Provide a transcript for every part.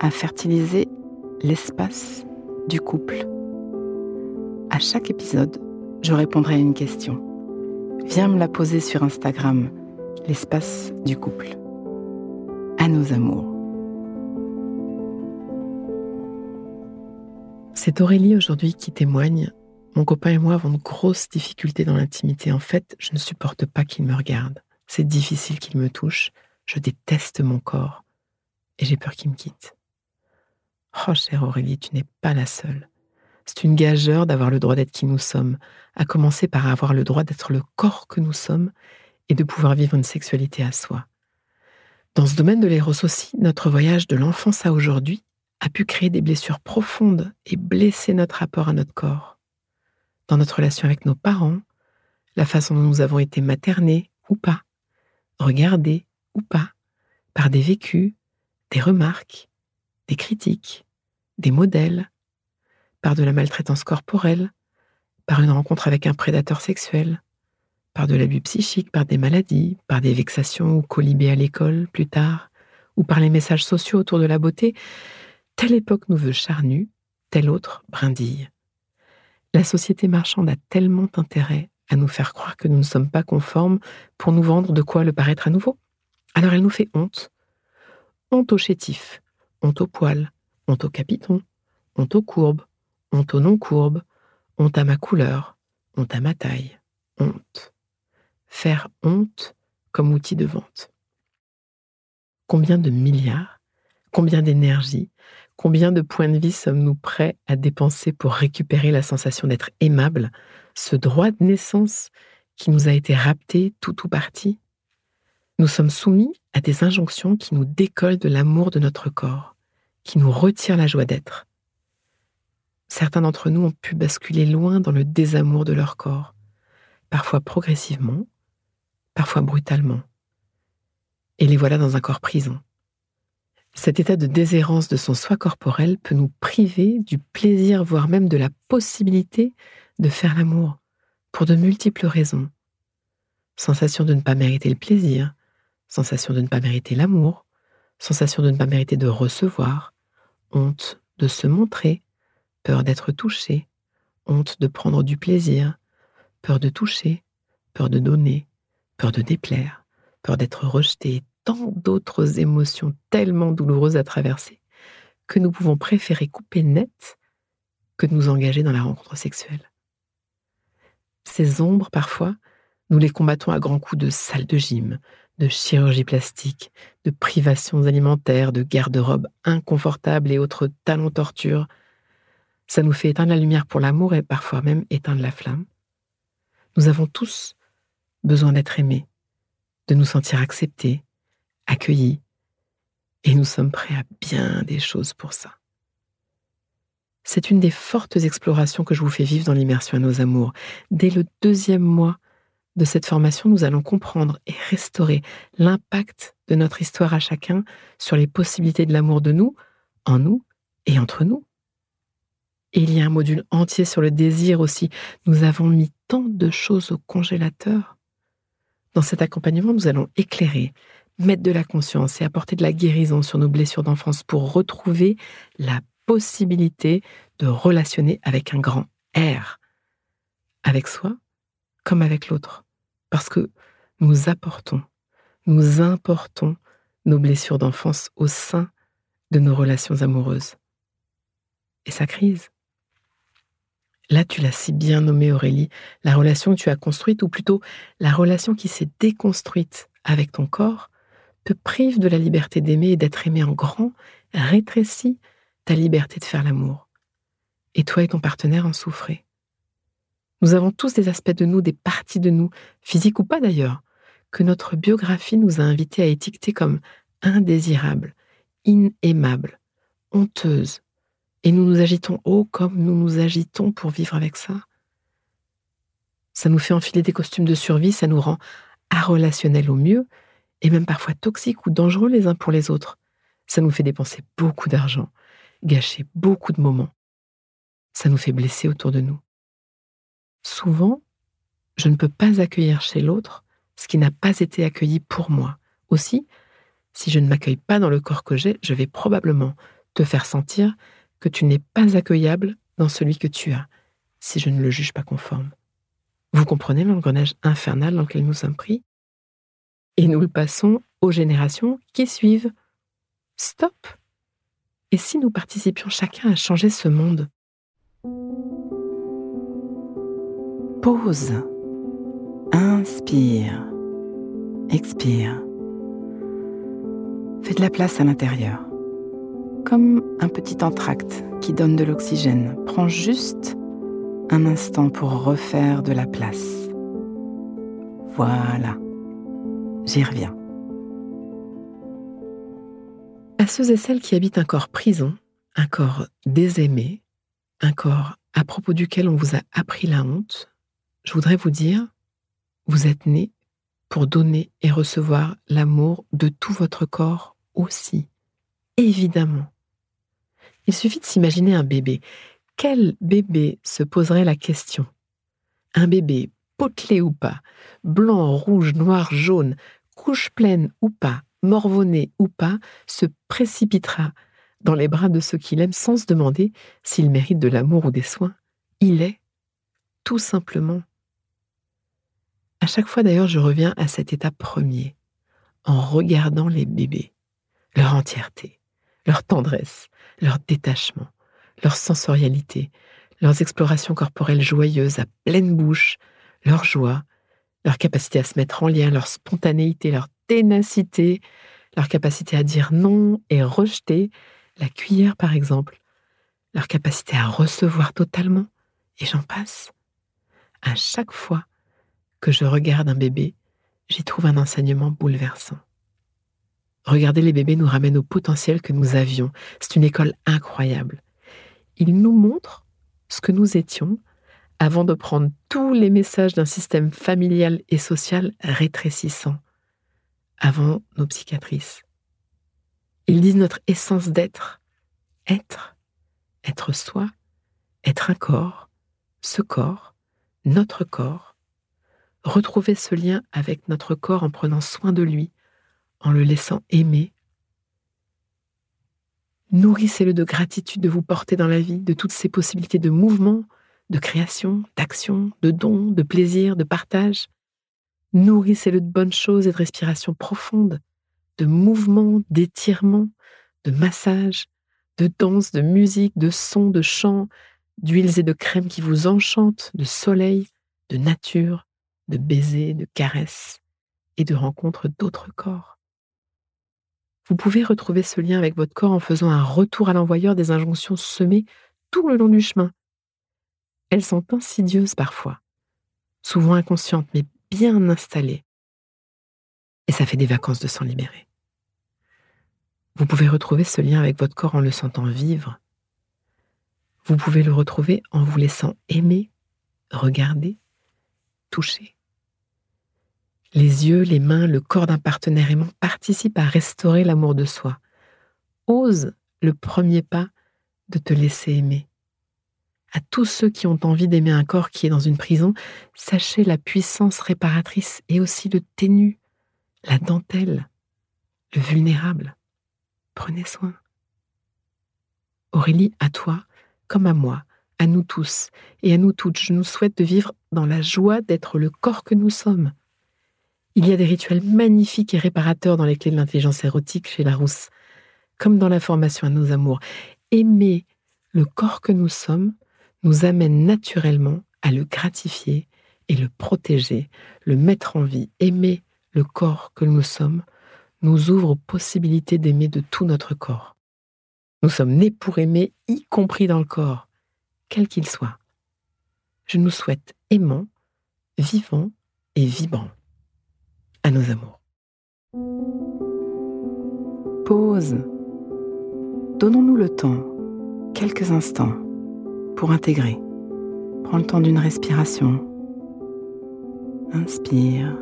à fertiliser l'espace du couple. À chaque épisode, je répondrai à une question. Viens me la poser sur Instagram, l'espace du couple. À nos amours. C'est Aurélie aujourd'hui qui témoigne. Mon copain et moi avons de grosses difficultés dans l'intimité. En fait, je ne supporte pas qu'il me regarde. C'est difficile qu'il me touche. Je déteste mon corps. Et j'ai peur qu'il me quitte. Oh, chère Aurélie, tu n'es pas la seule. C'est une gageure d'avoir le droit d'être qui nous sommes, à commencer par avoir le droit d'être le corps que nous sommes et de pouvoir vivre une sexualité à soi. Dans ce domaine de l'éros aussi, notre voyage de l'enfance à aujourd'hui a pu créer des blessures profondes et blesser notre rapport à notre corps. Dans notre relation avec nos parents, la façon dont nous avons été maternés ou pas, regardés ou pas, par des vécus, des remarques, des critiques, des modèles, par de la maltraitance corporelle, par une rencontre avec un prédateur sexuel, par de l'abus psychique, par des maladies, par des vexations ou colibés à l'école plus tard, ou par les messages sociaux autour de la beauté, telle époque nous veut charnus, telle autre brindille. La société marchande a tellement intérêt à nous faire croire que nous ne sommes pas conformes pour nous vendre de quoi le paraître à nouveau. Alors elle nous fait honte. Honte au chétif, honte au poil, honte au capiton, honte aux courbes, honte aux non-courbes, honte à ma couleur, honte à ma taille, honte. Faire honte comme outil de vente. Combien de milliards, combien d'énergie, combien de points de vie sommes-nous prêts à dépenser pour récupérer la sensation d'être aimable, ce droit de naissance qui nous a été rapté tout ou parti Nous sommes soumis à des injonctions qui nous décollent de l'amour de notre corps, qui nous retirent la joie d'être. Certains d'entre nous ont pu basculer loin dans le désamour de leur corps, parfois progressivement, parfois brutalement. Et les voilà dans un corps prison. Cet état de déshérence de son soi corporel peut nous priver du plaisir, voire même de la possibilité de faire l'amour, pour de multiples raisons. Sensation de ne pas mériter le plaisir, sensation de ne pas mériter l'amour, sensation de ne pas mériter de recevoir, honte de se montrer, peur d'être touché, honte de prendre du plaisir, peur de toucher, peur de donner, peur de déplaire, peur d'être rejeté, tant d'autres émotions tellement douloureuses à traverser que nous pouvons préférer couper net que de nous engager dans la rencontre sexuelle. Ces ombres, parfois, nous les combattons à grands coups de salle de gym, de chirurgie plastique, de privations alimentaires, de garde-robe inconfortables et autres talons tortures. Ça nous fait éteindre la lumière pour l'amour et parfois même éteindre la flamme. Nous avons tous besoin d'être aimés, de nous sentir acceptés, accueillis, et nous sommes prêts à bien des choses pour ça. C'est une des fortes explorations que je vous fais vivre dans l'immersion à nos amours. Dès le deuxième mois de cette formation, nous allons comprendre et restaurer l'impact de notre histoire à chacun sur les possibilités de l'amour de nous, en nous et entre nous. Et il y a un module entier sur le désir aussi. Nous avons mis tant de choses au congélateur. Dans cet accompagnement, nous allons éclairer, mettre de la conscience et apporter de la guérison sur nos blessures d'enfance pour retrouver la possibilité de relationner avec un grand R, avec soi comme avec l'autre parce que nous apportons, nous importons nos blessures d'enfance au sein de nos relations amoureuses. et sa crise. Là, tu l'as si bien nommé Aurélie, la relation que tu as construite, ou plutôt la relation qui s'est déconstruite avec ton corps, te prive de la liberté d'aimer et d'être aimé en grand, rétrécit ta liberté de faire l'amour. Et toi et ton partenaire en souffrez. Nous avons tous des aspects de nous, des parties de nous, physiques ou pas d'ailleurs, que notre biographie nous a invités à étiqueter comme indésirables, inaimables, honteuses. Et nous nous agitons haut comme nous nous agitons pour vivre avec ça. Ça nous fait enfiler des costumes de survie, ça nous rend arrelationnels au mieux, et même parfois toxiques ou dangereux les uns pour les autres. Ça nous fait dépenser beaucoup d'argent, gâcher beaucoup de moments. Ça nous fait blesser autour de nous. Souvent, je ne peux pas accueillir chez l'autre ce qui n'a pas été accueilli pour moi. Aussi, si je ne m'accueille pas dans le corps que j'ai, je vais probablement te faire sentir que tu n'es pas accueillable dans celui que tu as, si je ne le juge pas conforme. Vous comprenez l'engrenage infernal dans lequel nous sommes pris? Et nous le passons aux générations qui suivent. Stop Et si nous participions chacun à changer ce monde? Pause. Inspire. Expire. Fais de la place à l'intérieur. Comme un petit entracte qui donne de l'oxygène. Prends juste un instant pour refaire de la place. Voilà. J'y reviens. À ceux et celles qui habitent un corps prison, un corps désaimé, un corps à propos duquel on vous a appris la honte, je voudrais vous dire, vous êtes né pour donner et recevoir l'amour de tout votre corps aussi. Évidemment. Il suffit de s'imaginer un bébé. Quel bébé se poserait la question? Un bébé, potelé ou pas, blanc, rouge, noir, jaune, couche pleine ou pas, morvonné ou pas, se précipitera dans les bras de ceux qu'il aime sans se demander s'il mérite de l'amour ou des soins? Il est, tout simplement, chaque fois d'ailleurs, je reviens à cet état premier, en regardant les bébés, leur entièreté, leur tendresse, leur détachement, leur sensorialité, leurs explorations corporelles joyeuses à pleine bouche, leur joie, leur capacité à se mettre en lien, leur spontanéité, leur ténacité, leur capacité à dire non et rejeter, la cuillère par exemple, leur capacité à recevoir totalement, et j'en passe. À chaque fois, que je regarde un bébé, j'y trouve un enseignement bouleversant. Regarder les bébés nous ramène au potentiel que nous avions. C'est une école incroyable. Il nous montre ce que nous étions avant de prendre tous les messages d'un système familial et social rétrécissant, avant nos psychiatrices. Ils disent notre essence d'être, être, être soi, être un corps, ce corps, notre corps, retrouver ce lien avec notre corps en prenant soin de lui, en le laissant aimer. Nourrissez-le de gratitude de vous porter dans la vie, de toutes ces possibilités de mouvement, de création, d'action, de don, de plaisir, de partage. Nourrissez-le de bonnes choses et de respiration profonde, de mouvement, d'étirement, de massage, de danse, de musique, de son, de chant, d'huiles et de crèmes qui vous enchantent, de soleil, de nature, de baisers, de caresses et de rencontres d'autres corps. Vous pouvez retrouver ce lien avec votre corps en faisant un retour à l'envoyeur des injonctions semées tout le long du chemin. Elles sont insidieuses parfois, souvent inconscientes, mais bien installées. Et ça fait des vacances de s'en libérer. Vous pouvez retrouver ce lien avec votre corps en le sentant vivre. Vous pouvez le retrouver en vous laissant aimer, regarder, toucher. Les yeux, les mains, le corps d'un partenaire aimant participent à restaurer l'amour de soi. Ose le premier pas de te laisser aimer. À tous ceux qui ont envie d'aimer un corps qui est dans une prison, sachez la puissance réparatrice et aussi le ténu, la dentelle, le vulnérable. Prenez soin. Aurélie, à toi, comme à moi, à nous tous et à nous toutes, je nous souhaite de vivre dans la joie d'être le corps que nous sommes, il y a des rituels magnifiques et réparateurs dans les clés de l'intelligence érotique chez Larousse, comme dans la formation à nos amours. Aimer le corps que nous sommes nous amène naturellement à le gratifier et le protéger, le mettre en vie, aimer le corps que nous sommes, nous ouvre aux possibilités d'aimer de tout notre corps. Nous sommes nés pour aimer, y compris dans le corps, quel qu'il soit. Je nous souhaite aimants, vivants et vibrants. À nos amours. Pause. Donnons-nous le temps, quelques instants, pour intégrer. Prends le temps d'une respiration. Inspire.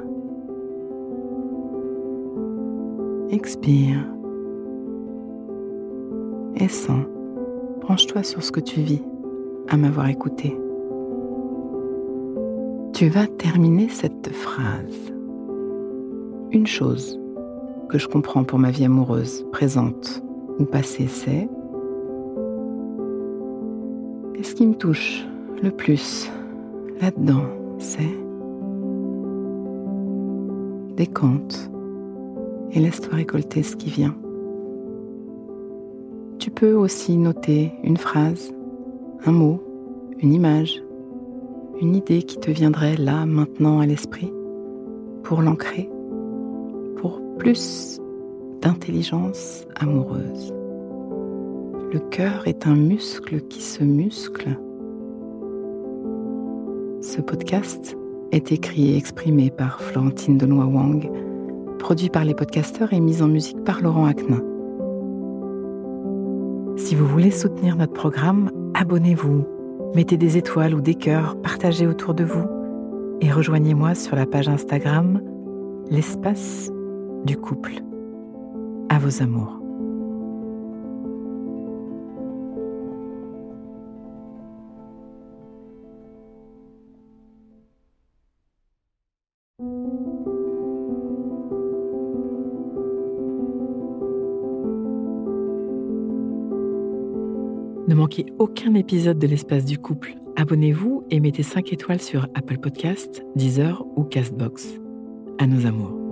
Expire. Et sens. Branche-toi sur ce que tu vis à m'avoir écouté. Tu vas terminer cette phrase. Une chose que je comprends pour ma vie amoureuse, présente ou passée, c'est et ce qui me touche le plus là-dedans, c'est décompte et laisse-toi récolter ce qui vient. Tu peux aussi noter une phrase, un mot, une image, une idée qui te viendrait là, maintenant à l'esprit, pour l'ancrer, pour plus d'intelligence amoureuse. Le cœur est un muscle qui se muscle. Ce podcast est écrit et exprimé par Florentine Denois Wang, produit par les podcasteurs et mis en musique par Laurent Aknin. Si vous voulez soutenir notre programme, abonnez-vous, mettez des étoiles ou des cœurs, partagez autour de vous et rejoignez-moi sur la page Instagram L'espace du couple. À vos amours. Ne manquez aucun épisode de l'espace du couple. Abonnez-vous et mettez 5 étoiles sur Apple Podcasts, Deezer ou Castbox. À nos amours.